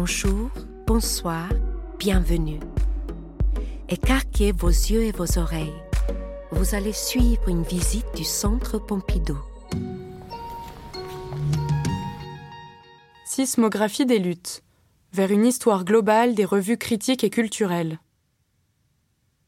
Bonjour, bonsoir, bienvenue. Écarquez vos yeux et vos oreilles. Vous allez suivre une visite du Centre Pompidou. Sismographie des luttes. Vers une histoire globale des revues critiques et culturelles.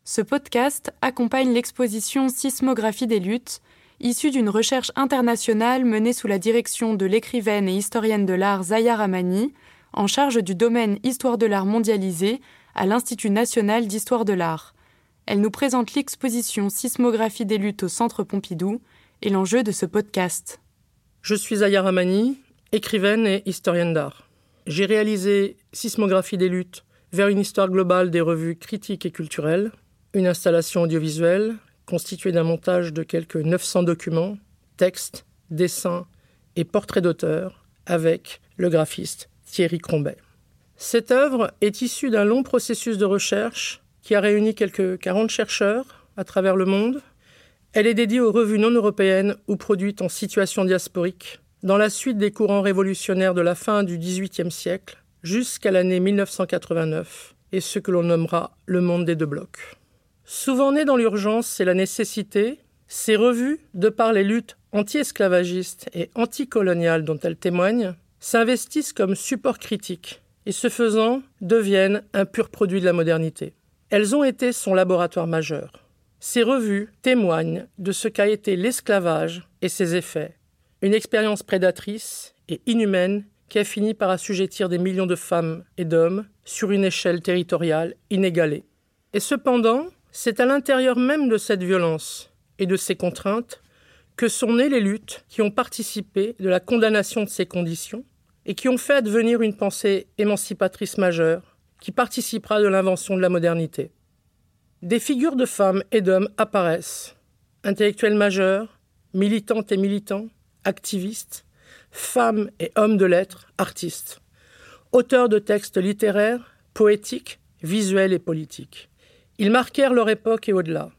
Ce podcast accompagne l'exposition Sismographie des luttes, issue d'une recherche internationale menée sous la direction de l'écrivaine et historienne de l'art Zaya Ramani, en charge du domaine Histoire de l'art mondialisé à l'Institut national d'histoire de l'art. Elle nous présente l'exposition Sismographie des luttes au Centre Pompidou et l'enjeu de ce podcast. Je suis Zaya Ramani, écrivaine et historienne d'art. J'ai réalisé Sismographie des luttes vers une histoire globale des revues critiques et culturelles, une installation audiovisuelle constituée d'un montage de quelques 900 documents, textes, dessins et portraits d'auteurs avec le graphiste Thierry Crombet. Cette œuvre est issue d'un long processus de recherche qui a réuni quelques 40 chercheurs à travers le monde. Elle est dédiée aux revues non européennes ou produites en situation diasporique, dans la suite des courants révolutionnaires de la fin du XVIIIe siècle jusqu'à l'année 1989, et ce que l'on nommera le monde des deux blocs. Souvent nées dans l'urgence et la nécessité, ces revues, de par les luttes anti-esclavagistes et anticoloniales dont elles témoignent, s'investissent comme support critique et ce faisant deviennent un pur produit de la modernité. Elles ont été son laboratoire majeur. Ces revues témoignent de ce qu'a été l'esclavage et ses effets, une expérience prédatrice et inhumaine qui a fini par assujettir des millions de femmes et d'hommes sur une échelle territoriale inégalée. Et cependant, c'est à l'intérieur même de cette violence et de ces contraintes que sont nées les luttes qui ont participé de la condamnation de ces conditions et qui ont fait advenir une pensée émancipatrice majeure qui participera de l'invention de la modernité. Des figures de femmes et d'hommes apparaissent, intellectuels majeurs, militantes et militants, activistes, femmes et hommes de lettres, artistes, auteurs de textes littéraires, poétiques, visuels et politiques. Ils marquèrent leur époque et au-delà.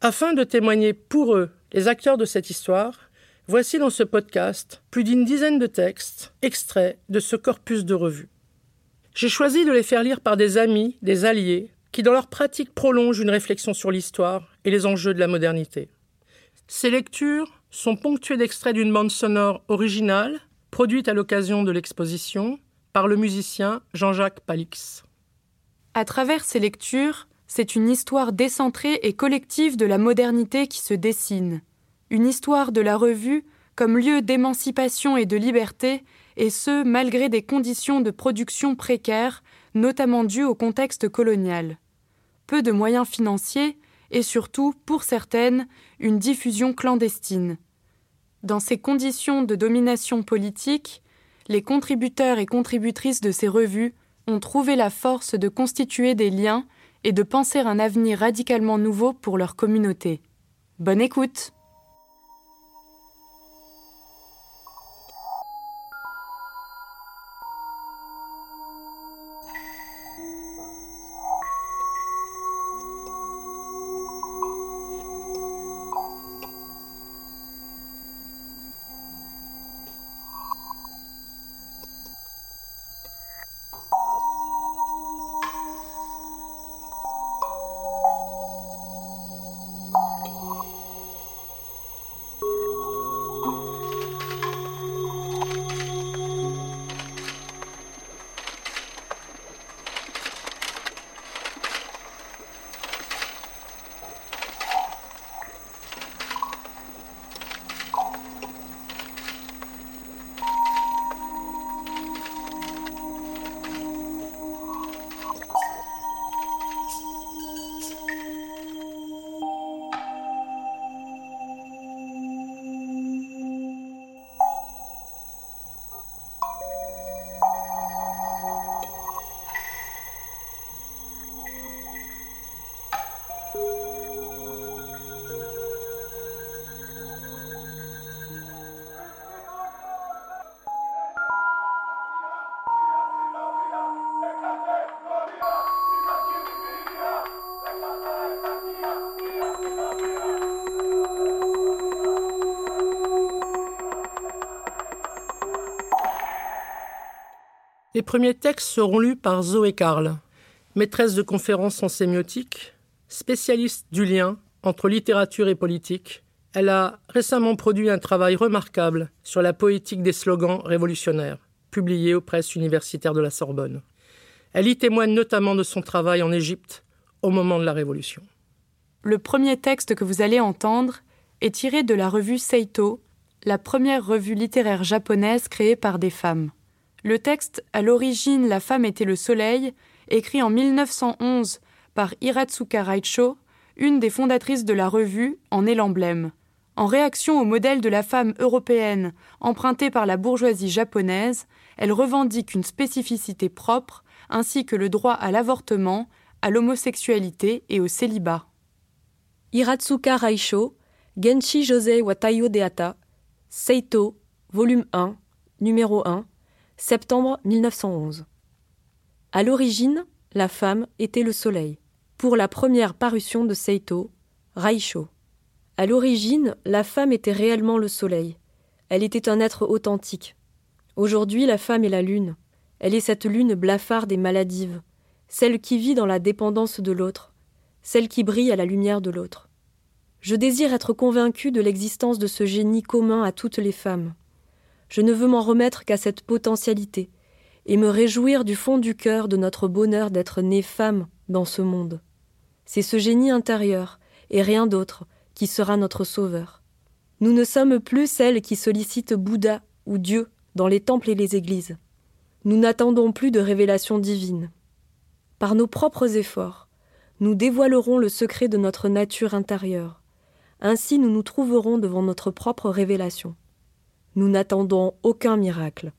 Afin de témoigner pour eux, les acteurs de cette histoire, Voici dans ce podcast plus d'une dizaine de textes extraits de ce corpus de revues. J'ai choisi de les faire lire par des amis, des alliés, qui dans leur pratique prolongent une réflexion sur l'histoire et les enjeux de la modernité. Ces lectures sont ponctuées d'extraits d'une bande sonore originale, produite à l'occasion de l'exposition par le musicien Jean-Jacques Palix. À travers ces lectures, c'est une histoire décentrée et collective de la modernité qui se dessine une histoire de la revue comme lieu d'émancipation et de liberté, et ce, malgré des conditions de production précaires, notamment dues au contexte colonial. Peu de moyens financiers, et surtout, pour certaines, une diffusion clandestine. Dans ces conditions de domination politique, les contributeurs et contributrices de ces revues ont trouvé la force de constituer des liens et de penser un avenir radicalement nouveau pour leur communauté. Bonne écoute! Les premiers textes seront lus par Zoé Karl, maîtresse de conférences en sémiotique, spécialiste du lien entre littérature et politique. Elle a récemment produit un travail remarquable sur la poétique des slogans révolutionnaires, publié aux presses universitaires de la Sorbonne. Elle y témoigne notamment de son travail en Égypte au moment de la Révolution. Le premier texte que vous allez entendre est tiré de la revue Seito, la première revue littéraire japonaise créée par des femmes. Le texte, à l'origine La femme était le soleil, écrit en 1911 par Hiratsuka Raicho, une des fondatrices de la revue, en est l'emblème. En réaction au modèle de la femme européenne emprunté par la bourgeoisie japonaise, elle revendique une spécificité propre ainsi que le droit à l'avortement, à l'homosexualité et au célibat. Hiratsuka Raicho, Genshi Josei wa Taiyo Deata, Seito, volume 1, numéro 1, septembre 1911. À l'origine, la femme était le soleil. Pour la première parution de Seito, Raicho. À l'origine, la femme était réellement le soleil. Elle était un être authentique. Aujourd'hui, la femme est la lune. Elle est cette lune blafarde et maladive, celle qui vit dans la dépendance de l'autre, celle qui brille à la lumière de l'autre. Je désire être convaincu de l'existence de ce génie commun à toutes les femmes. Je ne veux m'en remettre qu'à cette potentialité, et me réjouir du fond du cœur de notre bonheur d'être née femme dans ce monde. C'est ce génie intérieur, et rien d'autre, qui sera notre sauveur. Nous ne sommes plus celles qui sollicitent Bouddha ou Dieu dans les temples et les églises. Nous n'attendons plus de révélations divines. Par nos propres efforts, nous dévoilerons le secret de notre nature intérieure. Ainsi nous nous trouverons devant notre propre révélation. Nous n'attendons aucun miracle,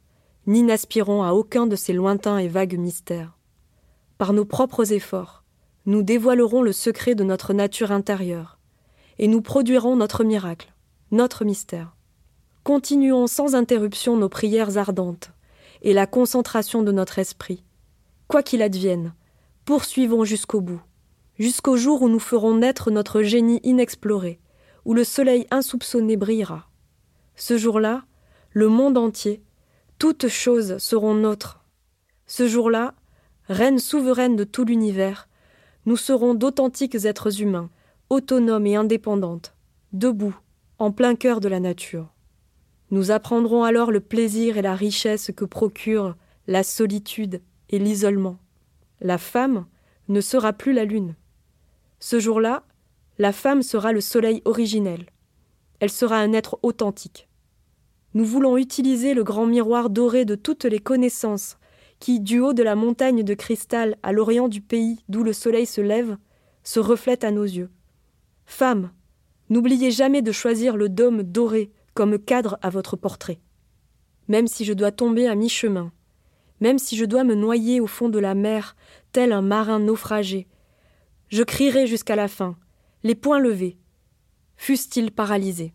ni n'aspirons à aucun de ces lointains et vagues mystères. Par nos propres efforts, nous dévoilerons le secret de notre nature intérieure, et nous produirons notre miracle, notre mystère. Continuons sans interruption nos prières ardentes, et la concentration de notre esprit. Quoi qu'il advienne, poursuivons jusqu'au bout, jusqu'au jour où nous ferons naître notre génie inexploré, où le soleil insoupçonné brillera. Ce jour-là, le monde entier, toutes choses seront nôtres. Ce jour-là, reine souveraine de tout l'univers, nous serons d'authentiques êtres humains, autonomes et indépendantes, debout, en plein cœur de la nature. Nous apprendrons alors le plaisir et la richesse que procurent la solitude et l'isolement. La femme ne sera plus la lune. Ce jour-là, la femme sera le soleil originel. Elle sera un être authentique. Nous voulons utiliser le grand miroir doré de toutes les connaissances qui, du haut de la montagne de cristal à l'orient du pays d'où le soleil se lève, se reflète à nos yeux. Femme, n'oubliez jamais de choisir le dôme doré comme cadre à votre portrait. Même si je dois tomber à mi-chemin, même si je dois me noyer au fond de la mer, tel un marin naufragé, je crierai jusqu'à la fin, les poings levés, fussent-ils paralysés.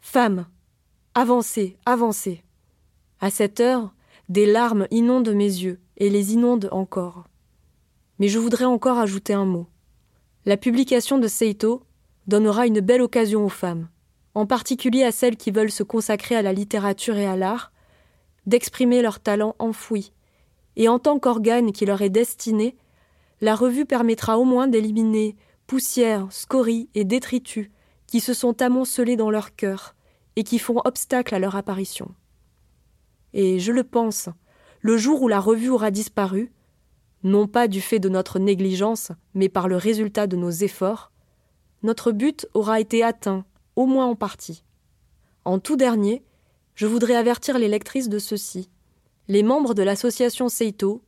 Femme, avancez, avancez. À cette heure, des larmes inondent mes yeux et les inondent encore. Mais je voudrais encore ajouter un mot. La publication de Seito donnera une belle occasion aux femmes en particulier à celles qui veulent se consacrer à la littérature et à l'art, d'exprimer leur talent enfoui. Et en tant qu'organe qui leur est destiné, la revue permettra au moins d'éliminer poussière, scories et détritus qui se sont amoncelés dans leur cœur et qui font obstacle à leur apparition. Et je le pense, le jour où la revue aura disparu, non pas du fait de notre négligence, mais par le résultat de nos efforts, notre but aura été atteint au moins en partie. En tout dernier, je voudrais avertir les lectrices de ceci. Les membres de l'association Seito,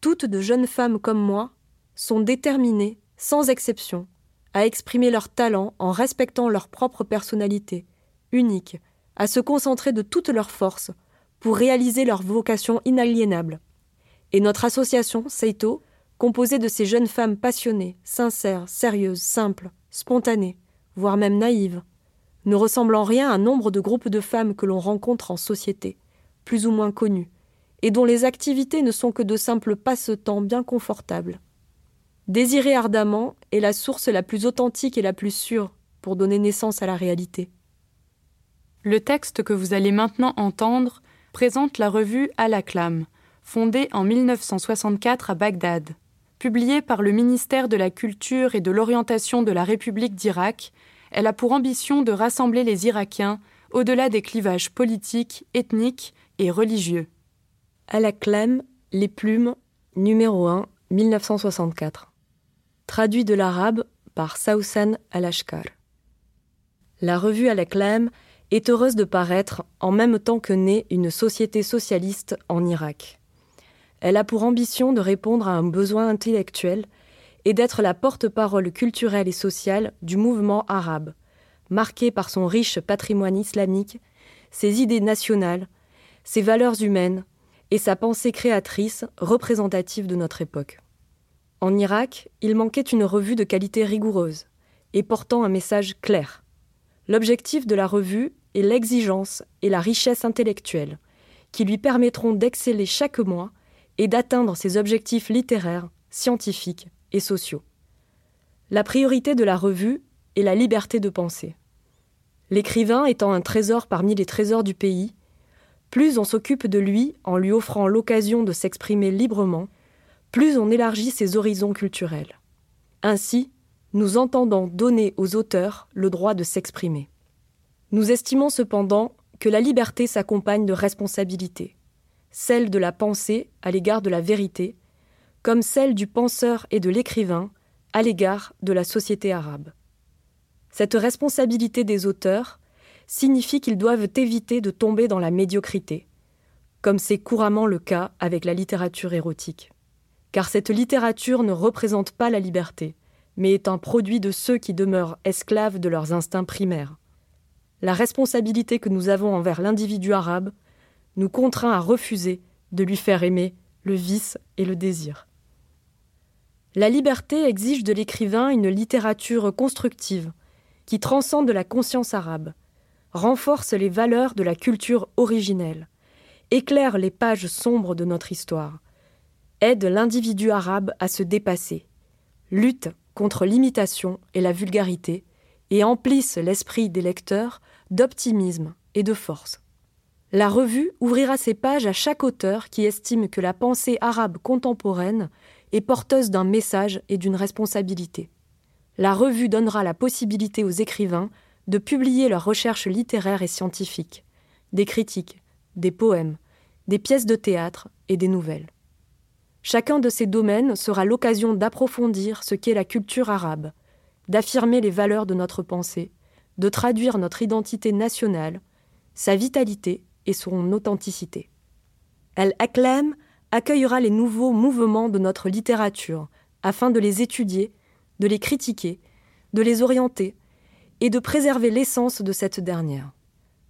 toutes de jeunes femmes comme moi, sont déterminées, sans exception, à exprimer leur talent en respectant leur propre personnalité, unique, à se concentrer de toutes leurs forces pour réaliser leur vocation inaliénable. Et notre association, Seito, composée de ces jeunes femmes passionnées, sincères, sérieuses, simples, spontanées, voire même naïves, ne ressemblant rien à nombre de groupes de femmes que l'on rencontre en société, plus ou moins connus, et dont les activités ne sont que de simples passe-temps bien confortables. Désirer ardemment est la source la plus authentique et la plus sûre pour donner naissance à la réalité. Le texte que vous allez maintenant entendre présente la revue À la clame, fondée en 1964 à Bagdad. Publiée par le ministère de la Culture et de l'Orientation de la République d'Irak, elle a pour ambition de rassembler les Irakiens au-delà des clivages politiques, ethniques et religieux. À la clem, les plumes, numéro 1, 1964. Traduit de l'arabe par Saousan Al-Ashkar. La revue à la clem est heureuse de paraître en même temps que naît une société socialiste en Irak. Elle a pour ambition de répondre à un besoin intellectuel et d'être la porte-parole culturelle et sociale du mouvement arabe, marqué par son riche patrimoine islamique, ses idées nationales, ses valeurs humaines et sa pensée créatrice représentative de notre époque. En Irak, il manquait une revue de qualité rigoureuse et portant un message clair. L'objectif de la revue est l'exigence et la richesse intellectuelle, qui lui permettront d'exceller chaque mois et d'atteindre ses objectifs littéraires, scientifiques et sociaux. La priorité de la revue est la liberté de penser. L'écrivain étant un trésor parmi les trésors du pays, plus on s'occupe de lui en lui offrant l'occasion de s'exprimer librement, plus on élargit ses horizons culturels. Ainsi, nous entendons donner aux auteurs le droit de s'exprimer. Nous estimons cependant que la liberté s'accompagne de responsabilités, celle de la pensée à l'égard de la vérité, comme celle du penseur et de l'écrivain à l'égard de la société arabe. Cette responsabilité des auteurs signifie qu'ils doivent éviter de tomber dans la médiocrité, comme c'est couramment le cas avec la littérature érotique. Car cette littérature ne représente pas la liberté, mais est un produit de ceux qui demeurent esclaves de leurs instincts primaires. La responsabilité que nous avons envers l'individu arabe nous contraint à refuser de lui faire aimer le vice et le désir. La liberté exige de l'écrivain une littérature constructive, qui transcende la conscience arabe, renforce les valeurs de la culture originelle, éclaire les pages sombres de notre histoire, aide l'individu arabe à se dépasser, lutte contre l'imitation et la vulgarité, et emplisse l'esprit des lecteurs d'optimisme et de force. La revue ouvrira ses pages à chaque auteur qui estime que la pensée arabe contemporaine est porteuse d'un message et d'une responsabilité. La revue donnera la possibilité aux écrivains de publier leurs recherches littéraires et scientifiques, des critiques, des poèmes, des pièces de théâtre et des nouvelles. Chacun de ces domaines sera l'occasion d'approfondir ce qu'est la culture arabe, d'affirmer les valeurs de notre pensée, de traduire notre identité nationale, sa vitalité et son authenticité. Elle acclame accueillera les nouveaux mouvements de notre littérature afin de les étudier, de les critiquer, de les orienter, et de préserver l'essence de cette dernière.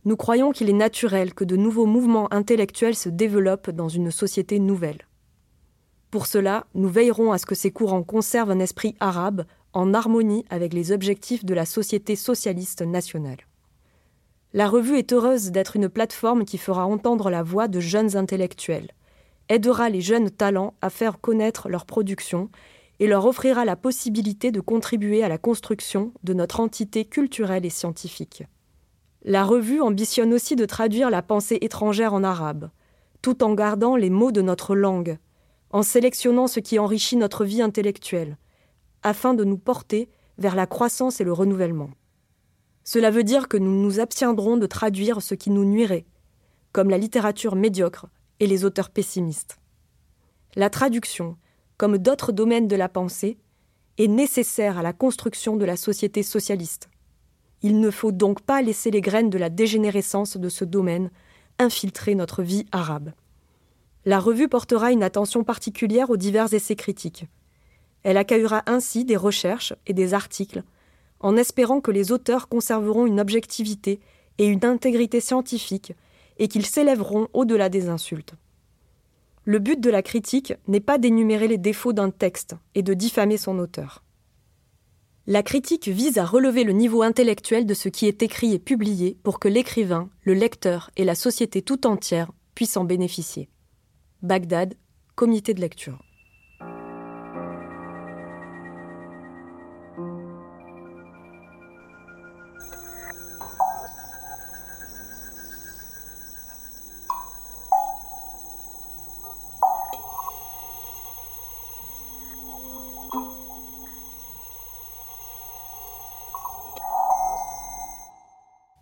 Nous croyons qu'il est naturel que de nouveaux mouvements intellectuels se développent dans une société nouvelle. Pour cela, nous veillerons à ce que ces courants conservent un esprit arabe en harmonie avec les objectifs de la société socialiste nationale. La revue est heureuse d'être une plateforme qui fera entendre la voix de jeunes intellectuels, aidera les jeunes talents à faire connaître leur production et leur offrira la possibilité de contribuer à la construction de notre entité culturelle et scientifique. La revue ambitionne aussi de traduire la pensée étrangère en arabe, tout en gardant les mots de notre langue, en sélectionnant ce qui enrichit notre vie intellectuelle, afin de nous porter vers la croissance et le renouvellement. Cela veut dire que nous nous abstiendrons de traduire ce qui nous nuirait, comme la littérature médiocre et les auteurs pessimistes. La traduction, comme d'autres domaines de la pensée, est nécessaire à la construction de la société socialiste. Il ne faut donc pas laisser les graines de la dégénérescence de ce domaine infiltrer notre vie arabe. La revue portera une attention particulière aux divers essais critiques. Elle accueillera ainsi des recherches et des articles, en espérant que les auteurs conserveront une objectivité et une intégrité scientifique et qu'ils s'élèveront au-delà des insultes. Le but de la critique n'est pas d'énumérer les défauts d'un texte et de diffamer son auteur. La critique vise à relever le niveau intellectuel de ce qui est écrit et publié pour que l'écrivain, le lecteur et la société tout entière puissent en bénéficier. Bagdad, comité de lecture.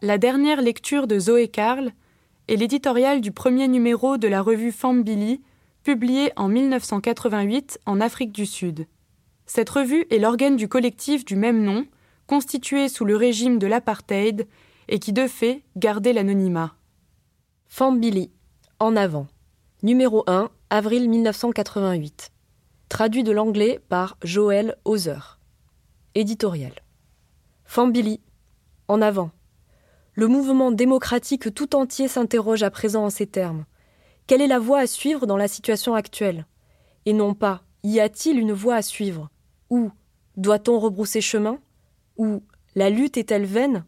La dernière lecture de Zoé Carl est l'éditorial du premier numéro de la revue Fambili, publié en 1988 en Afrique du Sud. Cette revue est l'organe du collectif du même nom, constitué sous le régime de l'apartheid et qui de fait gardait l'anonymat. Fambili, en avant. Numéro 1, avril 1988. Traduit de l'anglais par Joël Hauser. Éditorial. Fambili, en avant. Le mouvement démocratique tout entier s'interroge à présent en ces termes. Quelle est la voie à suivre dans la situation actuelle? Et non pas y a-t-il une voie à suivre? Ou doit-on rebrousser chemin? Ou la lutte est-elle vaine?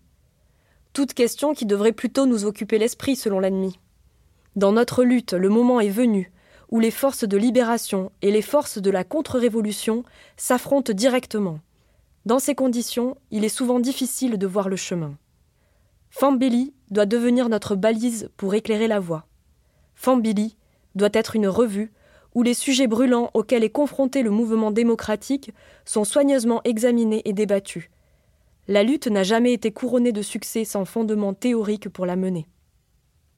Toutes questions qui devraient plutôt nous occuper l'esprit selon l'ennemi. Dans notre lutte, le moment est venu où les forces de libération et les forces de la contre-révolution s'affrontent directement. Dans ces conditions, il est souvent difficile de voir le chemin. Fambili doit devenir notre balise pour éclairer la voie. Fambili doit être une revue où les sujets brûlants auxquels est confronté le mouvement démocratique sont soigneusement examinés et débattus. La lutte n'a jamais été couronnée de succès sans fondement théorique pour la mener.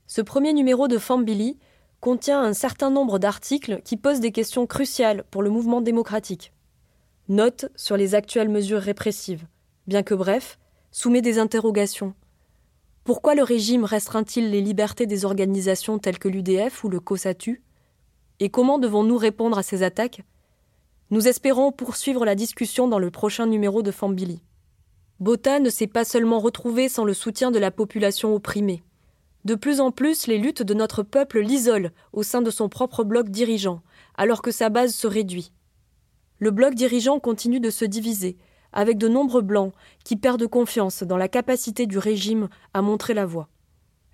Ce premier numéro de Fambili contient un certain nombre d'articles qui posent des questions cruciales pour le mouvement démocratique. Note sur les actuelles mesures répressives, bien que bref, soumet des interrogations. Pourquoi le régime restreint-il les libertés des organisations telles que l'UDF ou le COSATU? Et comment devons-nous répondre à ces attaques? Nous espérons poursuivre la discussion dans le prochain numéro de Fambili. Botha ne s'est pas seulement retrouvé sans le soutien de la population opprimée. De plus en plus, les luttes de notre peuple l'isolent au sein de son propre bloc dirigeant, alors que sa base se réduit. Le bloc dirigeant continue de se diviser, avec de nombreux blancs qui perdent confiance dans la capacité du régime à montrer la voie.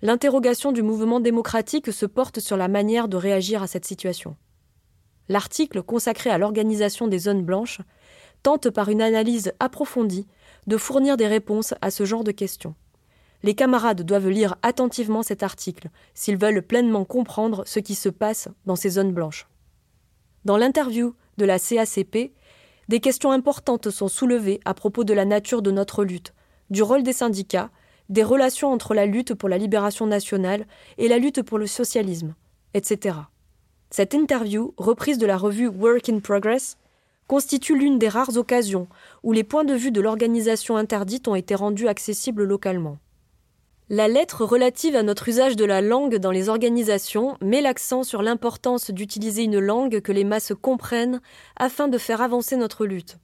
L'interrogation du mouvement démocratique se porte sur la manière de réagir à cette situation. L'article consacré à l'organisation des zones blanches tente par une analyse approfondie de fournir des réponses à ce genre de questions. Les camarades doivent lire attentivement cet article s'ils veulent pleinement comprendre ce qui se passe dans ces zones blanches. Dans l'interview de la CACP, des questions importantes sont soulevées à propos de la nature de notre lutte, du rôle des syndicats, des relations entre la lutte pour la libération nationale et la lutte pour le socialisme, etc. Cette interview, reprise de la revue Work in Progress, constitue l'une des rares occasions où les points de vue de l'organisation interdite ont été rendus accessibles localement. La lettre relative à notre usage de la langue dans les organisations met l'accent sur l'importance d'utiliser une langue que les masses comprennent afin de faire avancer notre lutte.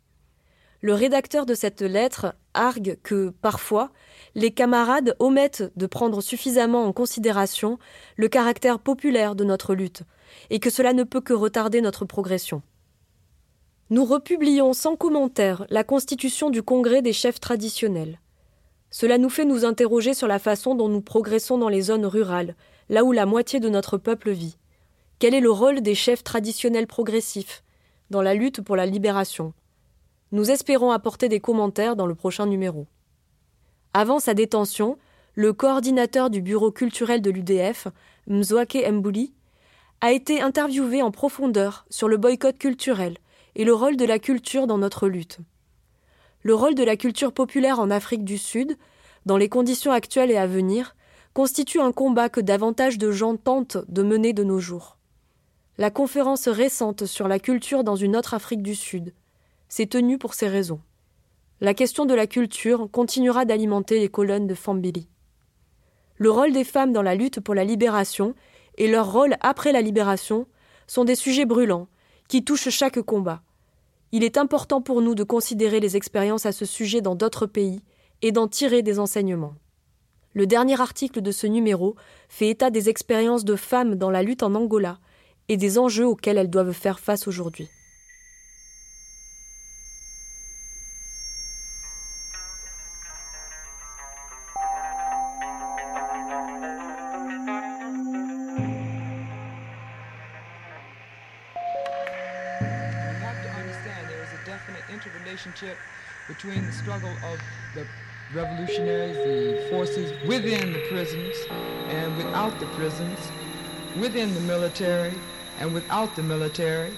Le rédacteur de cette lettre argue que, parfois, les camarades omettent de prendre suffisamment en considération le caractère populaire de notre lutte, et que cela ne peut que retarder notre progression. Nous republions sans commentaire la constitution du Congrès des chefs traditionnels. Cela nous fait nous interroger sur la façon dont nous progressons dans les zones rurales, là où la moitié de notre peuple vit. Quel est le rôle des chefs traditionnels progressifs dans la lutte pour la libération? Nous espérons apporter des commentaires dans le prochain numéro. Avant sa détention, le coordinateur du bureau culturel de l'UDF, Mzwake Mbouli, a été interviewé en profondeur sur le boycott culturel et le rôle de la culture dans notre lutte le rôle de la culture populaire en Afrique du Sud, dans les conditions actuelles et à venir, constitue un combat que davantage de gens tentent de mener de nos jours. La conférence récente sur la culture dans une autre Afrique du Sud s'est tenue pour ces raisons. La question de la culture continuera d'alimenter les colonnes de Fambili. Le rôle des femmes dans la lutte pour la libération et leur rôle après la libération sont des sujets brûlants qui touchent chaque combat. Il est important pour nous de considérer les expériences à ce sujet dans d'autres pays et d'en tirer des enseignements. Le dernier article de ce numéro fait état des expériences de femmes dans la lutte en Angola et des enjeux auxquels elles doivent faire face aujourd'hui. Relationship between the struggle of the revolutionaries, the forces within the prisons and without the prisons, within the military and without the military,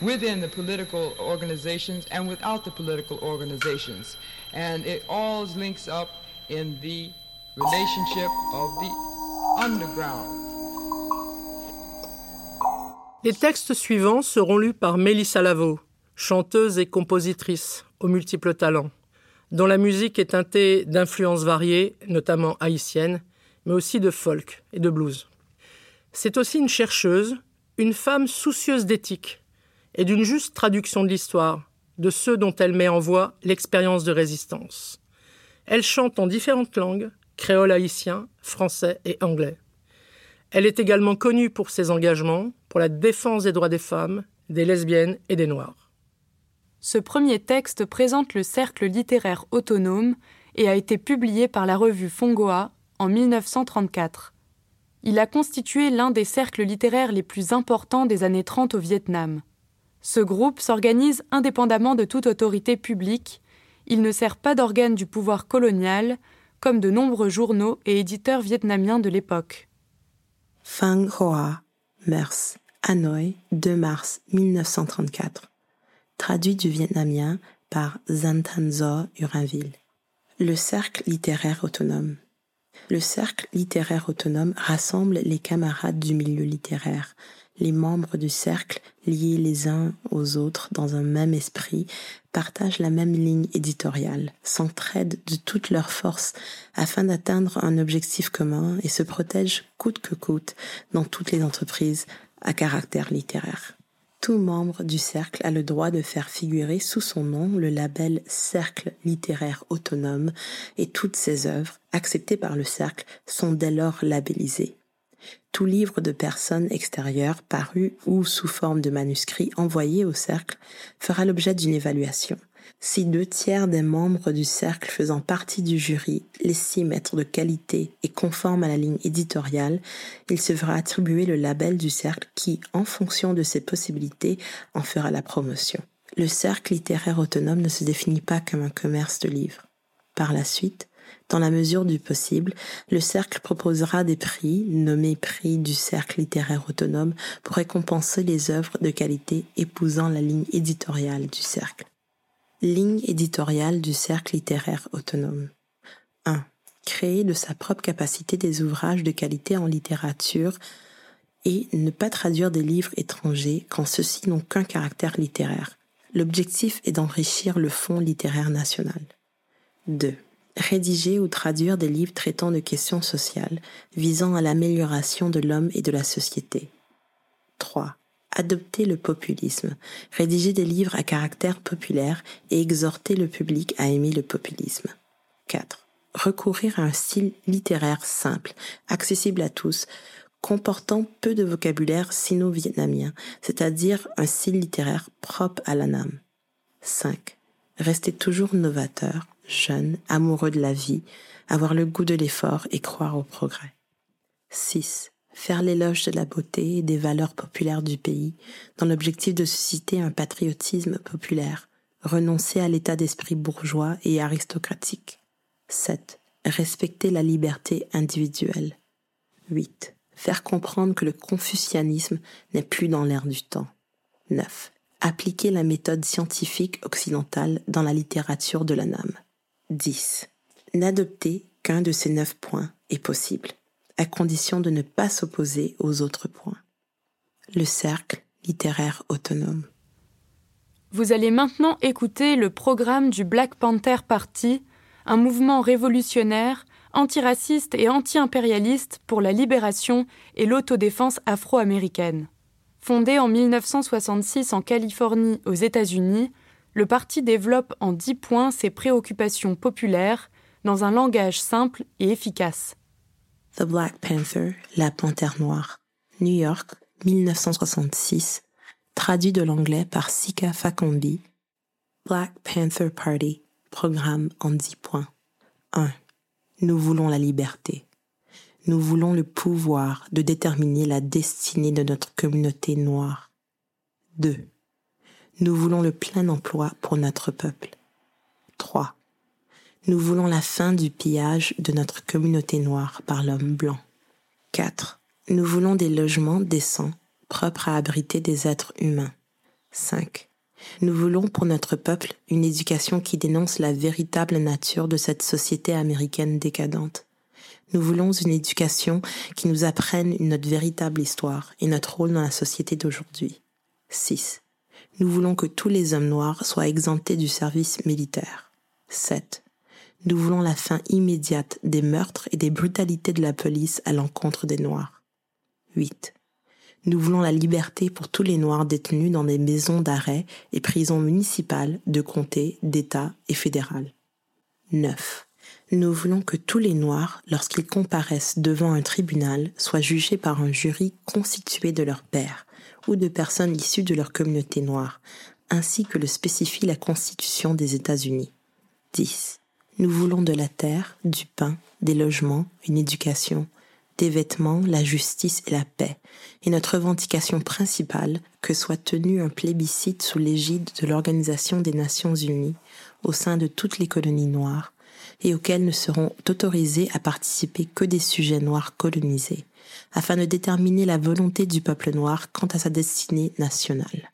within the political organizations and without the political organizations. And it all links up in the relationship of the underground. Les textes suivants seront lus par Mélissa Lavo, chanteuse et compositrice aux multiples talents, dont la musique est teintée d'influences variées, notamment haïtiennes, mais aussi de folk et de blues. C'est aussi une chercheuse, une femme soucieuse d'éthique et d'une juste traduction de l'histoire, de ceux dont elle met en voix l'expérience de résistance. Elle chante en différentes langues, créole haïtien, français et anglais. Elle est également connue pour ses engagements pour la défense des droits des femmes, des lesbiennes et des noirs. Ce premier texte présente le cercle littéraire autonome et a été publié par la revue Fongoa en 1934. Il a constitué l'un des cercles littéraires les plus importants des années 30 au Vietnam. Ce groupe s'organise indépendamment de toute autorité publique. Il ne sert pas d'organe du pouvoir colonial, comme de nombreux journaux et éditeurs vietnamiens de l'époque. Phang Hoa, Mers, Hanoi, 2 mars 1934. Traduit du vietnamien par Zantanzo Urinville. Le cercle littéraire autonome. Le cercle littéraire autonome rassemble les camarades du milieu littéraire, les membres du cercle, liés les uns aux autres dans un même esprit, partagent la même ligne éditoriale, s'entraident de toutes leurs forces afin d'atteindre un objectif commun et se protègent coûte que coûte dans toutes les entreprises à caractère littéraire. Tout membre du cercle a le droit de faire figurer sous son nom le label Cercle littéraire autonome et toutes ses œuvres, acceptées par le cercle, sont dès lors labellisées tout livre de personnes extérieures paru ou sous forme de manuscrit envoyé au cercle fera l'objet d'une évaluation. Si deux tiers des membres du cercle faisant partie du jury l'estiment être de qualité et conforme à la ligne éditoriale, il se fera attribuer le label du cercle qui, en fonction de ses possibilités, en fera la promotion. Le cercle littéraire autonome ne se définit pas comme un commerce de livres. Par la suite, dans la mesure du possible, le cercle proposera des prix, nommés prix du cercle littéraire autonome, pour récompenser les œuvres de qualité épousant la ligne éditoriale du cercle. Ligne éditoriale du cercle littéraire autonome. 1. Créer de sa propre capacité des ouvrages de qualité en littérature et ne pas traduire des livres étrangers quand ceux-ci n'ont qu'un caractère littéraire. L'objectif est d'enrichir le fonds littéraire national. 2 rédiger ou traduire des livres traitant de questions sociales visant à l'amélioration de l'homme et de la société. 3. Adopter le populisme, rédiger des livres à caractère populaire et exhorter le public à aimer le populisme. 4. Recourir à un style littéraire simple, accessible à tous, comportant peu de vocabulaire sino-vietnamien, c'est-à-dire un style littéraire propre à l'ANAM. 5. Rester toujours novateur, jeune, amoureux de la vie, avoir le goût de l'effort et croire au progrès. 6. Faire l'éloge de la beauté et des valeurs populaires du pays, dans l'objectif de susciter un patriotisme populaire, renoncer à l'état d'esprit bourgeois et aristocratique. 7. Respecter la liberté individuelle. 8. Faire comprendre que le confucianisme n'est plus dans l'air du temps. 9. Appliquer la méthode scientifique occidentale dans la littérature de la NAM. 10. N'adopter qu'un de ces neuf points est possible, à condition de ne pas s'opposer aux autres points. Le cercle littéraire autonome. Vous allez maintenant écouter le programme du Black Panther Party, un mouvement révolutionnaire, antiraciste et anti-impérialiste pour la libération et l'autodéfense afro-américaine. Fondé en 1966 en Californie aux États-Unis, le parti développe en dix points ses préoccupations populaires dans un langage simple et efficace. The Black Panther, la panthère noire. New York, 1966. Traduit de l'anglais par Sika Fakombi. Black Panther Party. Programme en dix points. 1. Nous voulons la liberté. Nous voulons le pouvoir de déterminer la destinée de notre communauté noire. 2. Nous voulons le plein emploi pour notre peuple. 3. Nous voulons la fin du pillage de notre communauté noire par l'homme blanc. 4. Nous voulons des logements décents, propres à abriter des êtres humains. 5. Nous voulons pour notre peuple une éducation qui dénonce la véritable nature de cette société américaine décadente. Nous voulons une éducation qui nous apprenne notre véritable histoire et notre rôle dans la société d'aujourd'hui. 6. Nous voulons que tous les hommes noirs soient exemptés du service militaire. 7. Nous voulons la fin immédiate des meurtres et des brutalités de la police à l'encontre des Noirs. 8. Nous voulons la liberté pour tous les Noirs détenus dans des maisons d'arrêt et prisons municipales, de comté, d'État et fédérales. 9. Nous voulons que tous les Noirs, lorsqu'ils comparaissent devant un tribunal, soient jugés par un jury constitué de leurs pères ou de personnes issues de leur communauté noire, ainsi que le spécifie la Constitution des États-Unis. 10. Nous voulons de la terre, du pain, des logements, une éducation, des vêtements, la justice et la paix, et notre revendication principale que soit tenu un plébiscite sous l'égide de l'Organisation des Nations Unies au sein de toutes les colonies noires, et auxquelles ne seront autorisés à participer que des sujets noirs colonisés, afin de déterminer la volonté du peuple noir quant à sa destinée nationale.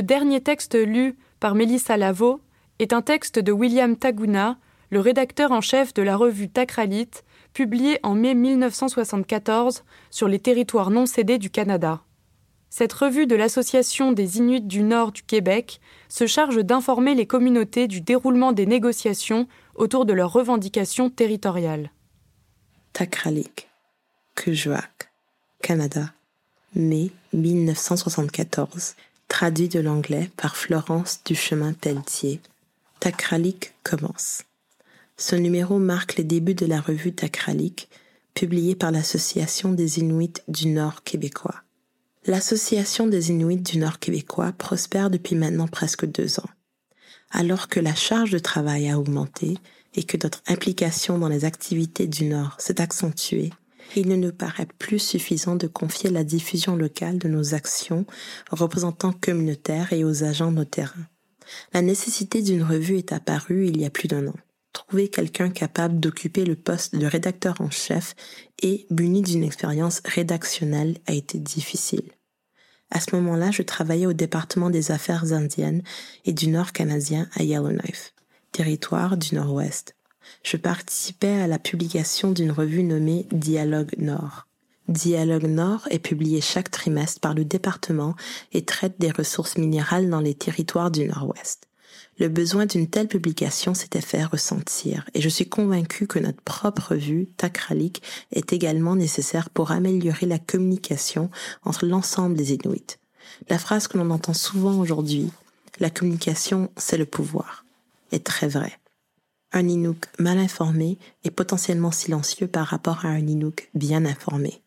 Le dernier texte lu par Mélissa Lavo est un texte de William Taguna, le rédacteur en chef de la revue Takralit, publié en mai 1974 sur les territoires non cédés du Canada. Cette revue de l'Association des Inuits du Nord du Québec se charge d'informer les communautés du déroulement des négociations autour de leurs revendications territoriales. Kujuak, Canada, mai 1974 traduit de l'anglais par Florence Duchemin Pelletier. Takralik commence. Ce numéro marque les débuts de la revue Takralik, publiée par l'Association des Inuits du Nord québécois. L'Association des Inuits du Nord québécois prospère depuis maintenant presque deux ans. Alors que la charge de travail a augmenté et que notre implication dans les activités du Nord s'est accentuée, il ne nous paraît plus suffisant de confier la diffusion locale de nos actions aux représentants communautaires et aux agents de nos terrains. La nécessité d'une revue est apparue il y a plus d'un an. Trouver quelqu'un capable d'occuper le poste de rédacteur en chef et muni d'une expérience rédactionnelle a été difficile. À ce moment-là, je travaillais au département des affaires indiennes et du Nord canadien à Yellowknife, territoire du Nord-Ouest je participais à la publication d'une revue nommée Dialogue Nord. Dialogue Nord est publié chaque trimestre par le département et traite des ressources minérales dans les territoires du Nord-Ouest. Le besoin d'une telle publication s'était fait ressentir et je suis convaincu que notre propre revue, Takralik, est également nécessaire pour améliorer la communication entre l'ensemble des Inuits. La phrase que l'on entend souvent aujourd'hui, la communication, c'est le pouvoir, est très vraie. Un Inuk mal informé est potentiellement silencieux par rapport à un Inuk bien informé.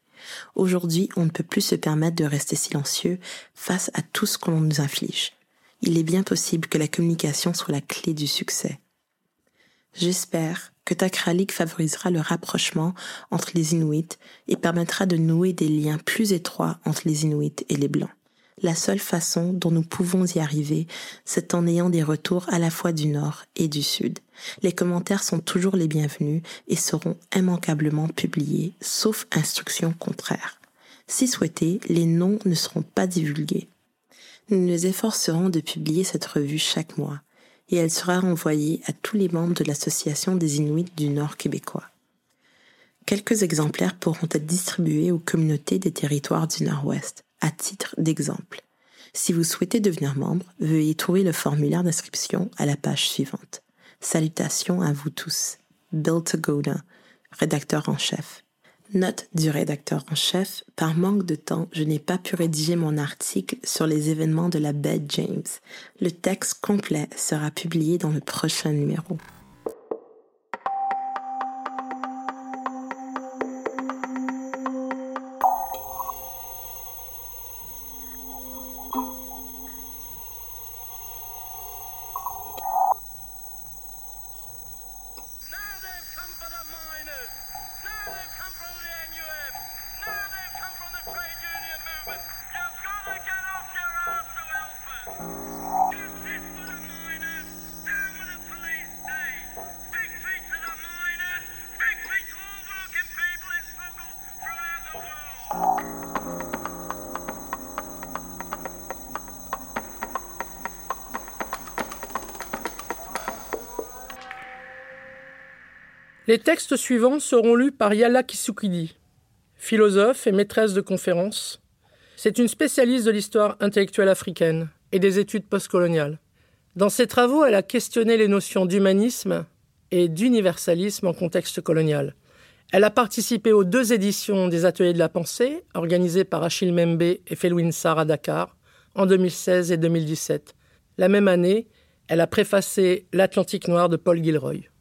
Aujourd'hui, on ne peut plus se permettre de rester silencieux face à tout ce que l'on nous inflige. Il est bien possible que la communication soit la clé du succès. J'espère que Takralik favorisera le rapprochement entre les Inuits et permettra de nouer des liens plus étroits entre les Inuits et les Blancs. La seule façon dont nous pouvons y arriver, c'est en ayant des retours à la fois du Nord et du Sud. Les commentaires sont toujours les bienvenus et seront immanquablement publiés, sauf instruction contraire. Si souhaité, les noms ne seront pas divulgués. Nous nous efforcerons de publier cette revue chaque mois, et elle sera envoyée à tous les membres de l'Association des Inuits du Nord québécois. Quelques exemplaires pourront être distribués aux communautés des territoires du Nord-Ouest à titre d'exemple. Si vous souhaitez devenir membre, veuillez trouver le formulaire d'inscription à la page suivante. Salutations à vous tous. Bill Togoda, rédacteur en chef. Note du rédacteur en chef, par manque de temps, je n'ai pas pu rédiger mon article sur les événements de la baie James. Le texte complet sera publié dans le prochain numéro. Les textes suivants seront lus par Yala Kisukidi, philosophe et maîtresse de conférences. C'est une spécialiste de l'histoire intellectuelle africaine et des études postcoloniales. Dans ses travaux, elle a questionné les notions d'humanisme et d'universalisme en contexte colonial. Elle a participé aux deux éditions des Ateliers de la pensée, organisées par Achille Membe et Felwin Sarr à Dakar, en 2016 et 2017. La même année, elle a préfacé L'Atlantique noir de Paul Gilroy.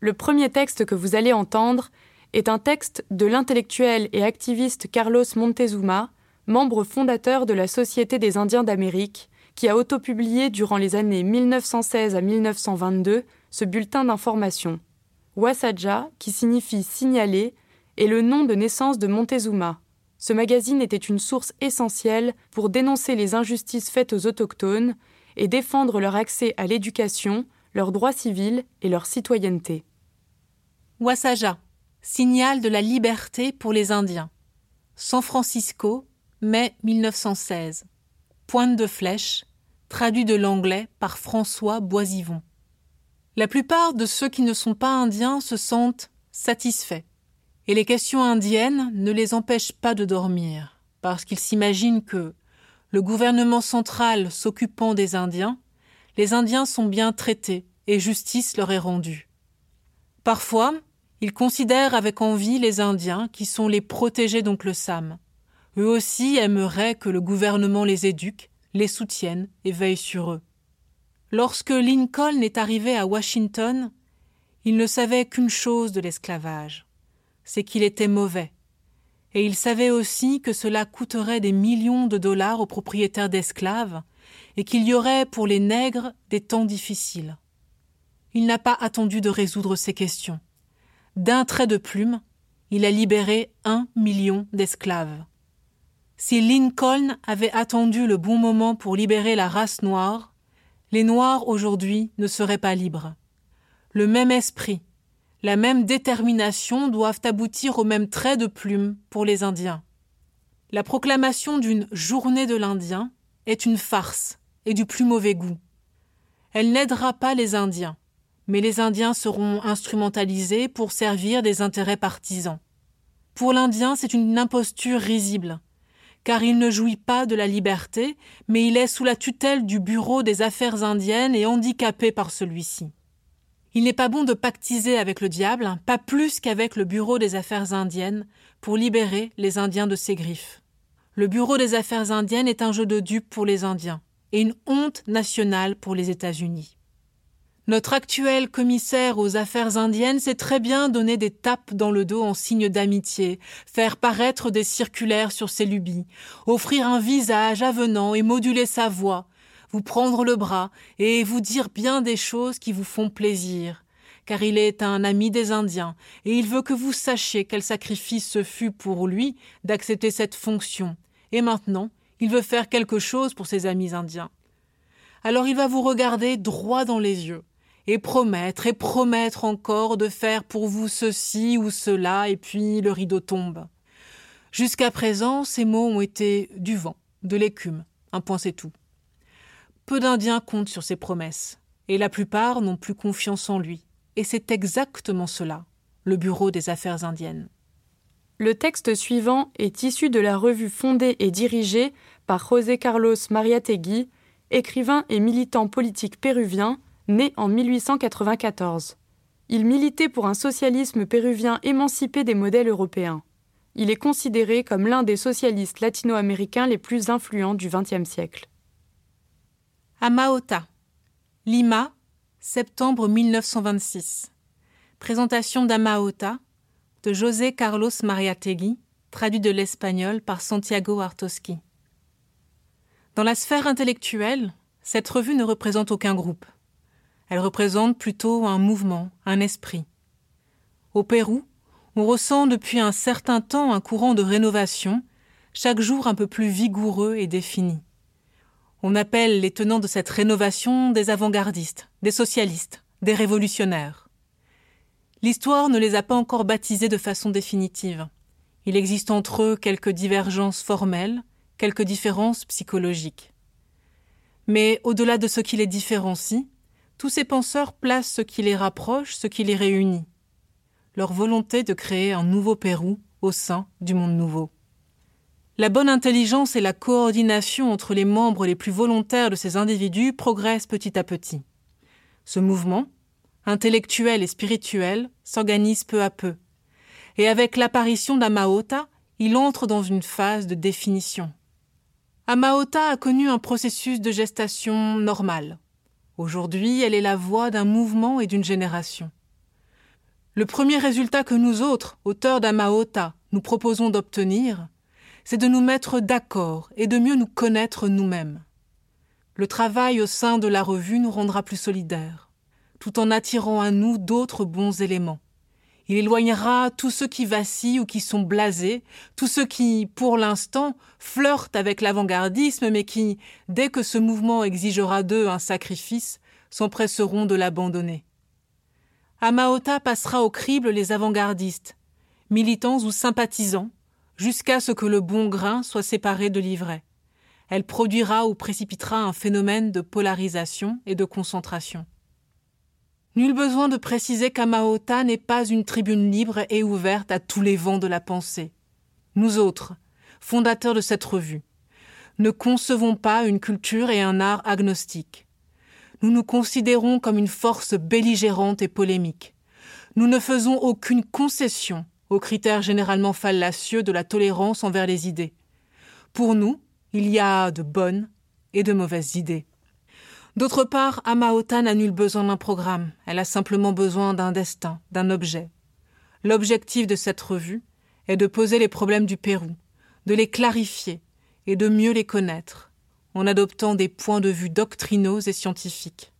Le premier texte que vous allez entendre est un texte de l'intellectuel et activiste Carlos Montezuma, membre fondateur de la Société des Indiens d'Amérique, qui a autopublié durant les années 1916 à 1922 ce bulletin d'information. Wasaja, qui signifie signaler, est le nom de naissance de Montezuma. Ce magazine était une source essentielle pour dénoncer les injustices faites aux autochtones et défendre leur accès à l'éducation, leurs droits civils et leur citoyenneté. Wasaja, signal de la liberté pour les Indiens. San Francisco, mai 1916. Pointe de flèche, traduit de l'anglais par François Boisivon. La plupart de ceux qui ne sont pas indiens se sentent satisfaits. Et les questions indiennes ne les empêchent pas de dormir, parce qu'ils s'imaginent que, le gouvernement central s'occupant des Indiens, les Indiens sont bien traités et justice leur est rendue. Parfois, ils considèrent avec envie les Indiens qui sont les protégés d'oncle Sam. Eux aussi aimeraient que le gouvernement les éduque, les soutienne et veille sur eux. Lorsque Lincoln est arrivé à Washington, il ne savait qu'une chose de l'esclavage, c'est qu'il était mauvais. Et il savait aussi que cela coûterait des millions de dollars aux propriétaires d'esclaves, et qu'il y aurait pour les nègres des temps difficiles. Il n'a pas attendu de résoudre ces questions. D'un trait de plume, il a libéré un million d'esclaves. Si Lincoln avait attendu le bon moment pour libérer la race noire, les Noirs aujourd'hui ne seraient pas libres. Le même esprit, la même détermination doivent aboutir au même trait de plume pour les Indiens. La proclamation d'une journée de l'Indien est une farce et du plus mauvais goût. Elle n'aidera pas les Indiens, mais les Indiens seront instrumentalisés pour servir des intérêts partisans. Pour l'Indien, c'est une imposture risible car il ne jouit pas de la liberté, mais il est sous la tutelle du Bureau des affaires indiennes et handicapé par celui-ci. Il n'est pas bon de pactiser avec le diable, pas plus qu'avec le Bureau des affaires indiennes, pour libérer les Indiens de ses griffes. Le Bureau des affaires indiennes est un jeu de dupes pour les Indiens et une honte nationale pour les États-Unis. Notre actuel commissaire aux affaires indiennes sait très bien donner des tapes dans le dos en signe d'amitié, faire paraître des circulaires sur ses lubies, offrir un visage avenant et moduler sa voix, vous prendre le bras et vous dire bien des choses qui vous font plaisir. Car il est un ami des Indiens, et il veut que vous sachiez quel sacrifice ce fut pour lui d'accepter cette fonction. Et maintenant, il veut faire quelque chose pour ses amis indiens. Alors il va vous regarder droit dans les yeux et promettre et promettre encore de faire pour vous ceci ou cela, et puis le rideau tombe. Jusqu'à présent, ces mots ont été du vent, de l'écume, un point c'est tout. Peu d'Indiens comptent sur ces promesses, et la plupart n'ont plus confiance en lui. Et c'est exactement cela, le Bureau des affaires indiennes. Le texte suivant est issu de la revue fondée et dirigée par José Carlos Mariategui, écrivain et militant politique péruvien, né en 1894. Il militait pour un socialisme péruvien émancipé des modèles européens. Il est considéré comme l'un des socialistes latino-américains les plus influents du XXe siècle. Amaota, Lima, septembre 1926. Présentation d'Amaota de José Carlos Mariategui, traduit de l'espagnol par Santiago Artoski. Dans la sphère intellectuelle, cette revue ne représente aucun groupe. Elle représente plutôt un mouvement, un esprit. Au Pérou, on ressent depuis un certain temps un courant de rénovation, chaque jour un peu plus vigoureux et défini. On appelle les tenants de cette rénovation des avant-gardistes, des socialistes, des révolutionnaires. L'histoire ne les a pas encore baptisés de façon définitive. Il existe entre eux quelques divergences formelles, quelques différences psychologiques. Mais au-delà de ce qui les différencie, tous ces penseurs placent ce qui les rapproche, ce qui les réunit. leur volonté de créer un nouveau Pérou au sein du monde nouveau. La bonne intelligence et la coordination entre les membres les plus volontaires de ces individus progressent petit à petit. Ce mouvement, intellectuel et spirituel, s'organise peu à peu. Et avec l'apparition d'Amaota, il entre dans une phase de définition. Amaota a connu un processus de gestation normal. Aujourd'hui, elle est la voix d'un mouvement et d'une génération. Le premier résultat que nous autres, auteurs d'Amaota, nous proposons d'obtenir, c'est de nous mettre d'accord et de mieux nous connaître nous-mêmes. Le travail au sein de la revue nous rendra plus solidaires, tout en attirant à nous d'autres bons éléments. Il éloignera tous ceux qui vacillent ou qui sont blasés, tous ceux qui, pour l'instant, flirtent avec l'avant-gardisme, mais qui, dès que ce mouvement exigera d'eux un sacrifice, s'empresseront de l'abandonner. Amaota passera au crible les avant-gardistes, militants ou sympathisants, jusqu'à ce que le bon grain soit séparé de l'ivraie. Elle produira ou précipitera un phénomène de polarisation et de concentration. Nul besoin de préciser qu'Amaota n'est pas une tribune libre et ouverte à tous les vents de la pensée. Nous autres, fondateurs de cette revue, ne concevons pas une culture et un art agnostiques nous nous considérons comme une force belligérante et polémique. Nous ne faisons aucune concession aux critères généralement fallacieux de la tolérance envers les idées. Pour nous, il y a de bonnes et de mauvaises idées. D'autre part, Amaota n'a nul besoin d'un programme, elle a simplement besoin d'un destin, d'un objet. L'objectif de cette revue est de poser les problèmes du Pérou, de les clarifier et de mieux les connaître, en adoptant des points de vue doctrinaux et scientifiques.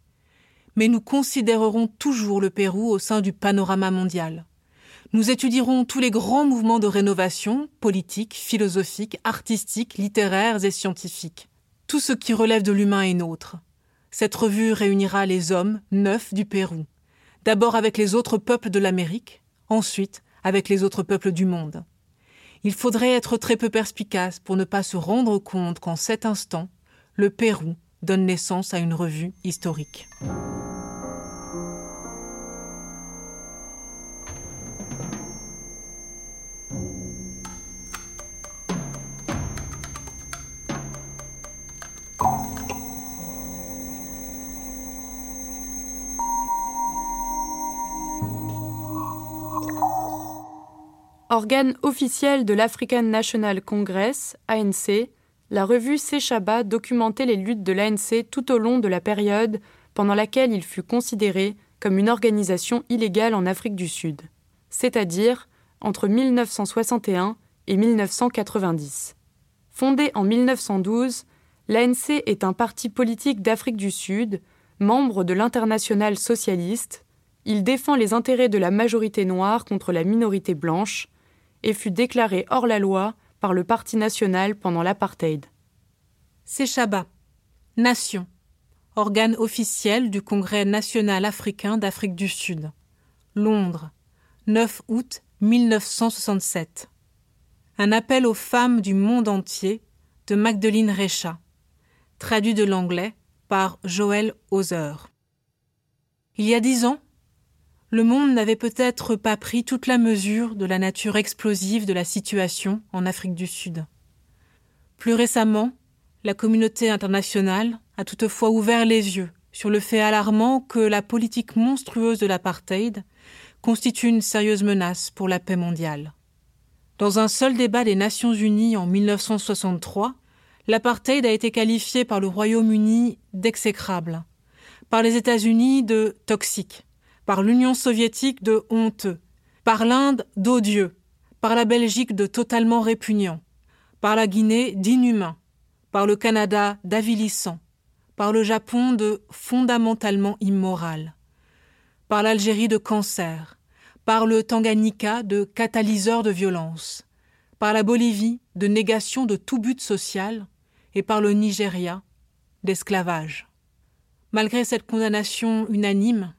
Mais nous considérerons toujours le Pérou au sein du panorama mondial. Nous étudierons tous les grands mouvements de rénovation, politiques, philosophiques, artistiques, littéraires et scientifiques. Tout ce qui relève de l'humain est nôtre. Cette revue réunira les hommes neufs du Pérou, d'abord avec les autres peuples de l'Amérique, ensuite avec les autres peuples du monde. Il faudrait être très peu perspicace pour ne pas se rendre compte qu'en cet instant, le Pérou donne naissance à une revue historique. Organe officiel de l'African National Congress, ANC, la revue Sechaba documentait les luttes de l'ANC tout au long de la période pendant laquelle il fut considéré comme une organisation illégale en Afrique du Sud, c'est-à-dire entre 1961 et 1990. Fondé en 1912, l'ANC est un parti politique d'Afrique du Sud, membre de l'Internationale socialiste. Il défend les intérêts de la majorité noire contre la minorité blanche et fut déclaré hors la loi par le Parti national pendant l'apartheid. Sechaba, Nation, organe officiel du Congrès national africain d'Afrique du Sud. Londres, 9 août 1967. Un appel aux femmes du monde entier de Magdalene Recha, traduit de l'anglais par Joël Hauser. Il y a dix ans, le monde n'avait peut-être pas pris toute la mesure de la nature explosive de la situation en Afrique du Sud. Plus récemment, la communauté internationale a toutefois ouvert les yeux sur le fait alarmant que la politique monstrueuse de l'apartheid constitue une sérieuse menace pour la paix mondiale. Dans un seul débat des Nations Unies en 1963, l'apartheid a été qualifié par le Royaume-Uni d'exécrable, par les États-Unis de toxique, par l'Union soviétique de honteux, par l'Inde d'odieux, par la Belgique de totalement répugnant, par la Guinée d'inhumain, par le Canada d'avilissant, par le Japon de fondamentalement immoral, par l'Algérie de cancer, par le Tanganyika de catalyseur de violence, par la Bolivie de négation de tout but social, et par le Nigeria d'esclavage. Malgré cette condamnation unanime,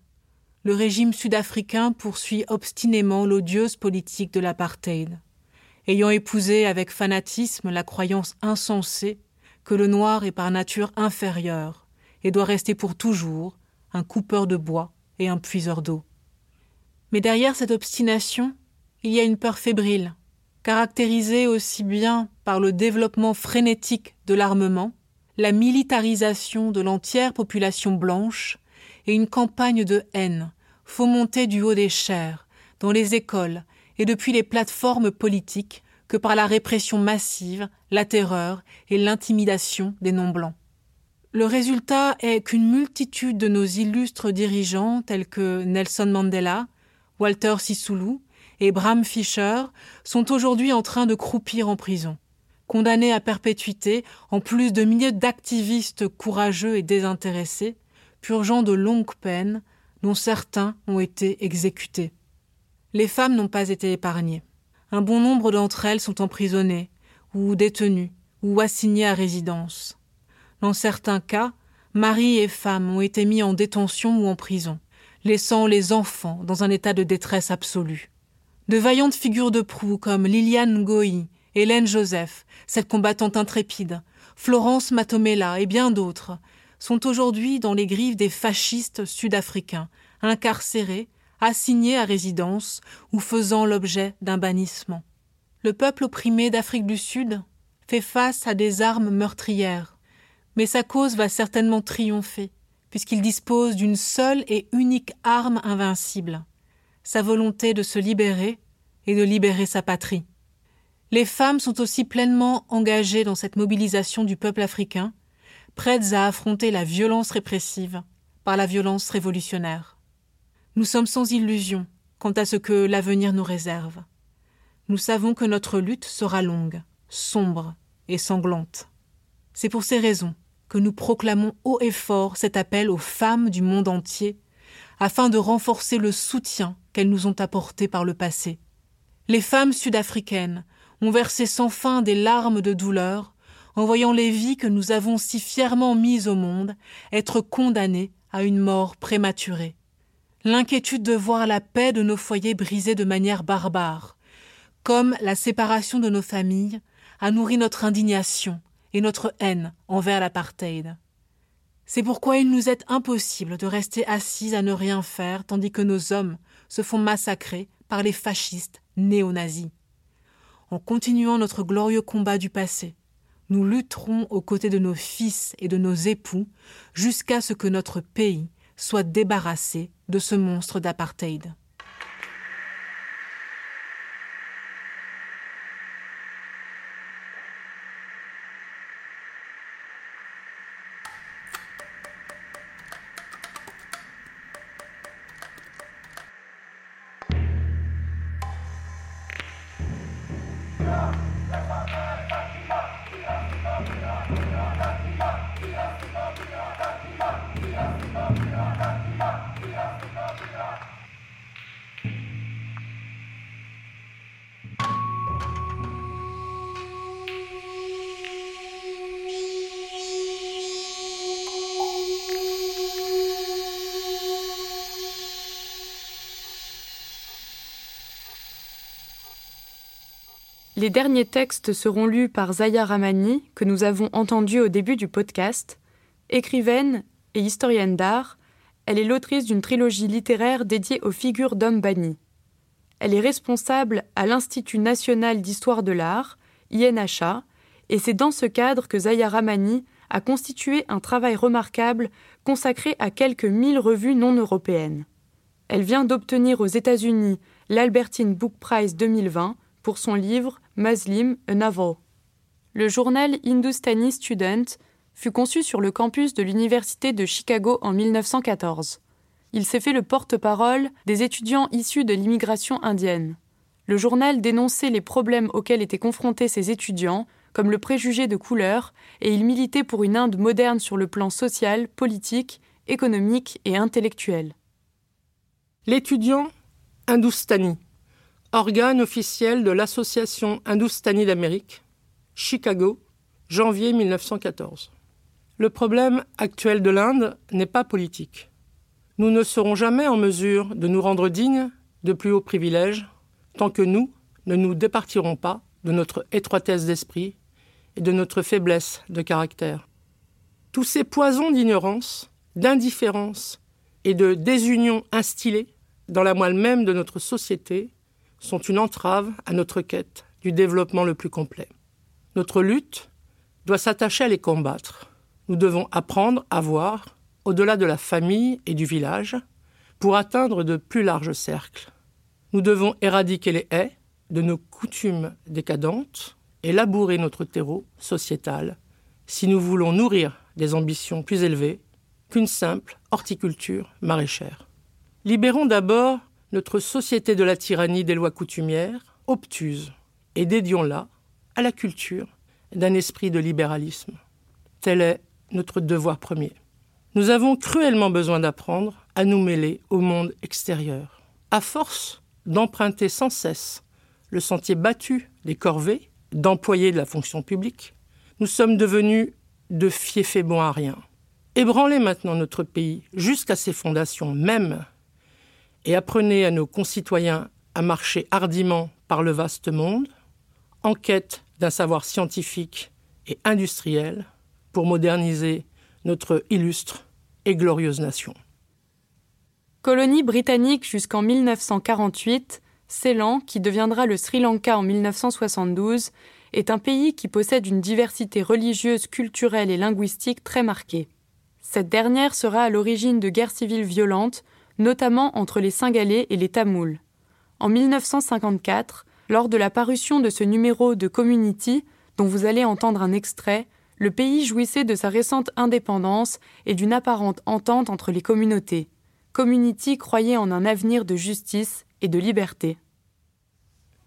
le régime sud-africain poursuit obstinément l'odieuse politique de l'apartheid, ayant épousé avec fanatisme la croyance insensée que le noir est par nature inférieur et doit rester pour toujours un coupeur de bois et un puiseur d'eau. Mais derrière cette obstination, il y a une peur fébrile, caractérisée aussi bien par le développement frénétique de l'armement, la militarisation de l'entière population blanche et une campagne de haine fomentée du haut des chairs, dans les écoles et depuis les plateformes politiques que par la répression massive, la terreur et l'intimidation des non-blancs. Le résultat est qu'une multitude de nos illustres dirigeants tels que Nelson Mandela, Walter Sisulu et Bram Fischer sont aujourd'hui en train de croupir en prison, condamnés à perpétuité en plus de milliers d'activistes courageux et désintéressés, purgeant de longues peines dont certains ont été exécutés. Les femmes n'ont pas été épargnées. Un bon nombre d'entre elles sont emprisonnées, ou détenues, ou assignées à résidence. Dans certains cas, mari et femmes ont été mis en détention ou en prison, laissant les enfants dans un état de détresse absolue. De vaillantes figures de proue comme Liliane Ngoï, Hélène Joseph, cette combattante intrépide, Florence Matomela et bien d'autres, sont aujourd'hui dans les griffes des fascistes sud-africains, incarcérés, assignés à résidence ou faisant l'objet d'un bannissement. Le peuple opprimé d'Afrique du Sud fait face à des armes meurtrières, mais sa cause va certainement triompher, puisqu'il dispose d'une seule et unique arme invincible, sa volonté de se libérer et de libérer sa patrie. Les femmes sont aussi pleinement engagées dans cette mobilisation du peuple africain, prêtes à affronter la violence répressive par la violence révolutionnaire. Nous sommes sans illusion quant à ce que l'avenir nous réserve. Nous savons que notre lutte sera longue, sombre et sanglante. C'est pour ces raisons que nous proclamons haut et fort cet appel aux femmes du monde entier, afin de renforcer le soutien qu'elles nous ont apporté par le passé. Les femmes sud-africaines ont versé sans fin des larmes de douleur en voyant les vies que nous avons si fièrement mises au monde être condamnées à une mort prématurée l'inquiétude de voir la paix de nos foyers brisée de manière barbare, comme la séparation de nos familles a nourri notre indignation et notre haine envers l'apartheid. C'est pourquoi il nous est impossible de rester assis à ne rien faire tandis que nos hommes se font massacrer par les fascistes néo-nazis. En continuant notre glorieux combat du passé, nous lutterons aux côtés de nos fils et de nos époux jusqu'à ce que notre pays soit débarrassé de ce monstre d'apartheid. Les derniers textes seront lus par Zaya Ramani, que nous avons entendu au début du podcast. Écrivaine et historienne d'art, elle est l'autrice d'une trilogie littéraire dédiée aux figures d'hommes bannis. Elle est responsable à l'Institut national d'histoire de l'art, INHA, et c'est dans ce cadre que Zaya Ramani a constitué un travail remarquable consacré à quelques mille revues non européennes. Elle vient d'obtenir aux États-Unis l'Albertine Book Prize 2020 pour son livre Muslim, a Novel. Le journal Hindustani Student fut conçu sur le campus de l'Université de Chicago en 1914. Il s'est fait le porte-parole des étudiants issus de l'immigration indienne. Le journal dénonçait les problèmes auxquels étaient confrontés ces étudiants, comme le préjugé de couleur, et il militait pour une Inde moderne sur le plan social, politique, économique et intellectuel. L'étudiant hindustani organe officiel de l'Association Hindoustanie d'Amérique, Chicago, janvier 1914. Le problème actuel de l'Inde n'est pas politique. Nous ne serons jamais en mesure de nous rendre dignes de plus hauts privilèges tant que nous ne nous départirons pas de notre étroitesse d'esprit et de notre faiblesse de caractère. Tous ces poisons d'ignorance, d'indifférence et de désunion instillés dans la moelle même de notre société, sont une entrave à notre quête du développement le plus complet. Notre lutte doit s'attacher à les combattre. Nous devons apprendre à voir, au-delà de la famille et du village, pour atteindre de plus larges cercles. Nous devons éradiquer les haies de nos coutumes décadentes et labourer notre terreau sociétal si nous voulons nourrir des ambitions plus élevées qu'une simple horticulture maraîchère. Libérons d'abord notre société de la tyrannie des lois coutumières, obtuses, et dédions-la à la culture d'un esprit de libéralisme. Tel est notre devoir premier. Nous avons cruellement besoin d'apprendre à nous mêler au monde extérieur. À force d'emprunter sans cesse le sentier battu des corvées, d'employer de la fonction publique, nous sommes devenus de fiefs bons à rien. Ébranlez maintenant notre pays jusqu'à ses fondations mêmes et apprenez à nos concitoyens à marcher hardiment par le vaste monde, en quête d'un savoir scientifique et industriel pour moderniser notre illustre et glorieuse nation. Colonie britannique jusqu'en 1948, Ceylan, qui deviendra le Sri Lanka en 1972, est un pays qui possède une diversité religieuse, culturelle et linguistique très marquée. Cette dernière sera à l'origine de guerres civiles violentes, notamment entre les Singalais et les Tamouls. En 1954, lors de la parution de ce numéro de Community, dont vous allez entendre un extrait, le pays jouissait de sa récente indépendance et d'une apparente entente entre les communautés. Community croyait en un avenir de justice et de liberté.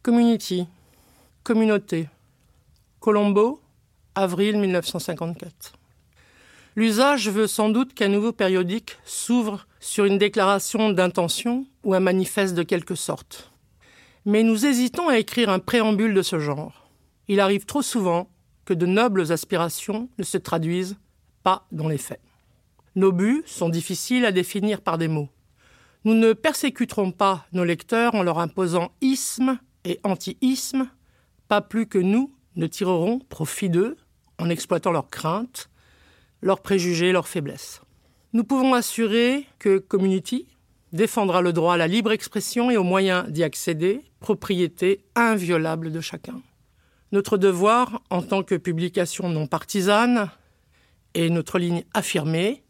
Community, communauté. Colombo, avril 1954. L'usage veut sans doute qu'un nouveau périodique s'ouvre sur une déclaration d'intention ou un manifeste de quelque sorte. Mais nous hésitons à écrire un préambule de ce genre. Il arrive trop souvent que de nobles aspirations ne se traduisent pas dans les faits. Nos buts sont difficiles à définir par des mots. Nous ne persécuterons pas nos lecteurs en leur imposant isme et anti-isme, pas plus que nous ne tirerons profit d'eux en exploitant leurs craintes, leurs préjugés, leurs faiblesses. Nous pouvons assurer que Community défendra le droit à la libre expression et aux moyens d'y accéder, propriété inviolable de chacun. Notre devoir, en tant que publication non partisane, et notre ligne affirmée,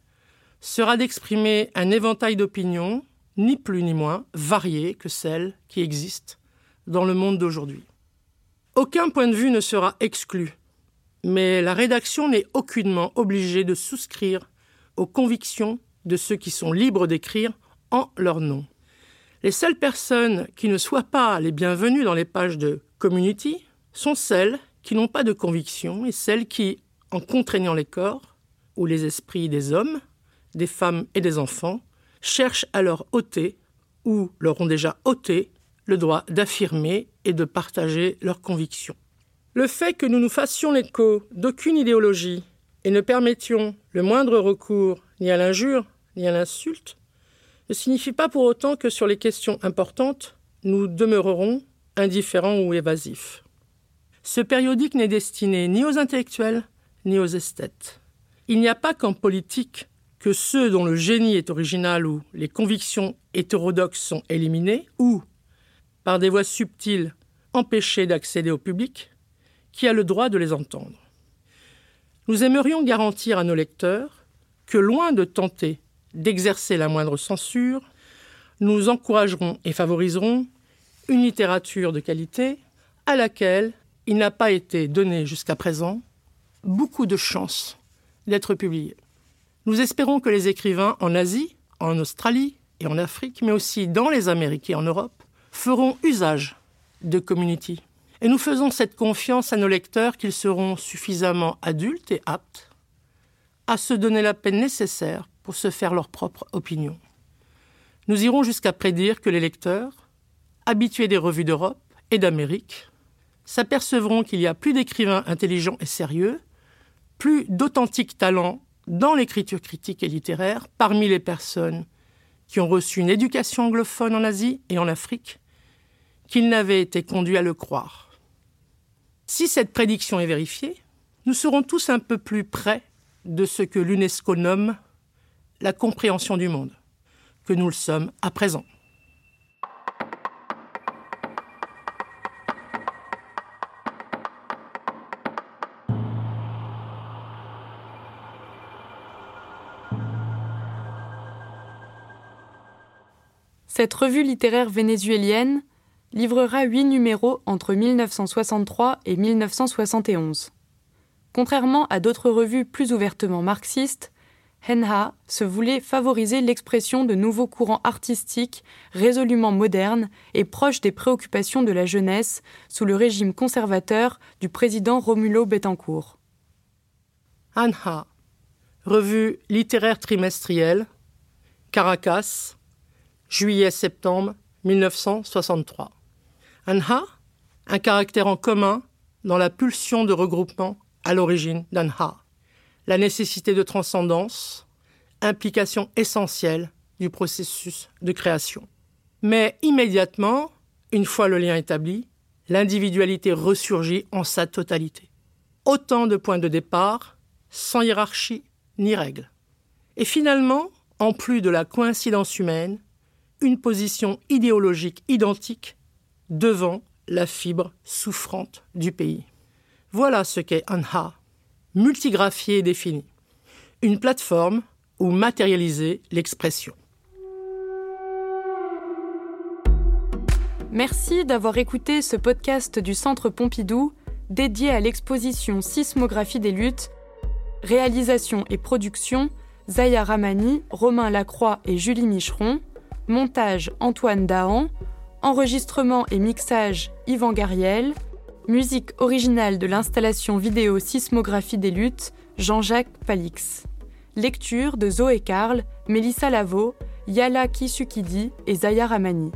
sera d'exprimer un éventail d'opinions, ni plus ni moins variées que celles qui existent dans le monde d'aujourd'hui. Aucun point de vue ne sera exclu, mais la rédaction n'est aucunement obligée de souscrire aux convictions de ceux qui sont libres d'écrire en leur nom. Les seules personnes qui ne soient pas les bienvenues dans les pages de Community sont celles qui n'ont pas de conviction et celles qui, en contraignant les corps ou les esprits des hommes, des femmes et des enfants, cherchent à leur ôter ou leur ont déjà ôté le droit d'affirmer et de partager leurs convictions. Le fait que nous nous fassions l'écho d'aucune idéologie et ne permettions le moindre recours ni à l'injure ni à l'insulte ne signifie pas pour autant que sur les questions importantes, nous demeurerons indifférents ou évasifs. Ce périodique n'est destiné ni aux intellectuels ni aux esthètes. Il n'y a pas qu'en politique que ceux dont le génie est original ou les convictions hétérodoxes sont éliminées, ou, par des voies subtiles, empêchés d'accéder au public, qui a le droit de les entendre. Nous aimerions garantir à nos lecteurs que, loin de tenter d'exercer la moindre censure, nous encouragerons et favoriserons une littérature de qualité à laquelle il n'a pas été donné jusqu'à présent beaucoup de chances d'être publié. Nous espérons que les écrivains en Asie, en Australie et en Afrique, mais aussi dans les Amériques et en Europe, feront usage de Community. Et nous faisons cette confiance à nos lecteurs qu'ils seront suffisamment adultes et aptes à se donner la peine nécessaire pour se faire leur propre opinion. Nous irons jusqu'à prédire que les lecteurs, habitués des revues d'Europe et d'Amérique, s'apercevront qu'il y a plus d'écrivains intelligents et sérieux, plus d'authentiques talents dans l'écriture critique et littéraire parmi les personnes qui ont reçu une éducation anglophone en Asie et en Afrique, qu'ils n'avaient été conduits à le croire. Si cette prédiction est vérifiée, nous serons tous un peu plus près de ce que l'UNESCO nomme la compréhension du monde, que nous le sommes à présent. Cette revue littéraire vénézuélienne livrera huit numéros entre 1963 et 1971. Contrairement à d'autres revues plus ouvertement marxistes, Henha se voulait favoriser l'expression de nouveaux courants artistiques résolument modernes et proches des préoccupations de la jeunesse sous le régime conservateur du président Romulo Betancourt. Anha, revue littéraire trimestrielle, Caracas, juillet-septembre 1963. Anha, un caractère en commun dans la pulsion de regroupement à l'origine d'Anha la nécessité de transcendance, implication essentielle du processus de création. Mais immédiatement, une fois le lien établi, l'individualité ressurgit en sa totalité. Autant de points de départ, sans hiérarchie ni règles. Et finalement, en plus de la coïncidence humaine, une position idéologique identique devant la fibre souffrante du pays. Voilà ce qu'est Anha, multigraphier et défini. Une plateforme où matérialiser l'expression. Merci d'avoir écouté ce podcast du Centre Pompidou dédié à l'exposition Sismographie des luttes, réalisation et production Zaya Ramani, Romain Lacroix et Julie Micheron, montage Antoine Dahan, enregistrement et mixage Yvan Gariel, Musique originale de l'installation vidéo Sismographie des luttes, Jean-Jacques Palix. Lecture de Zoé Karl, Mélissa Lavo, Yala Kisukidi et Zaya Ramani.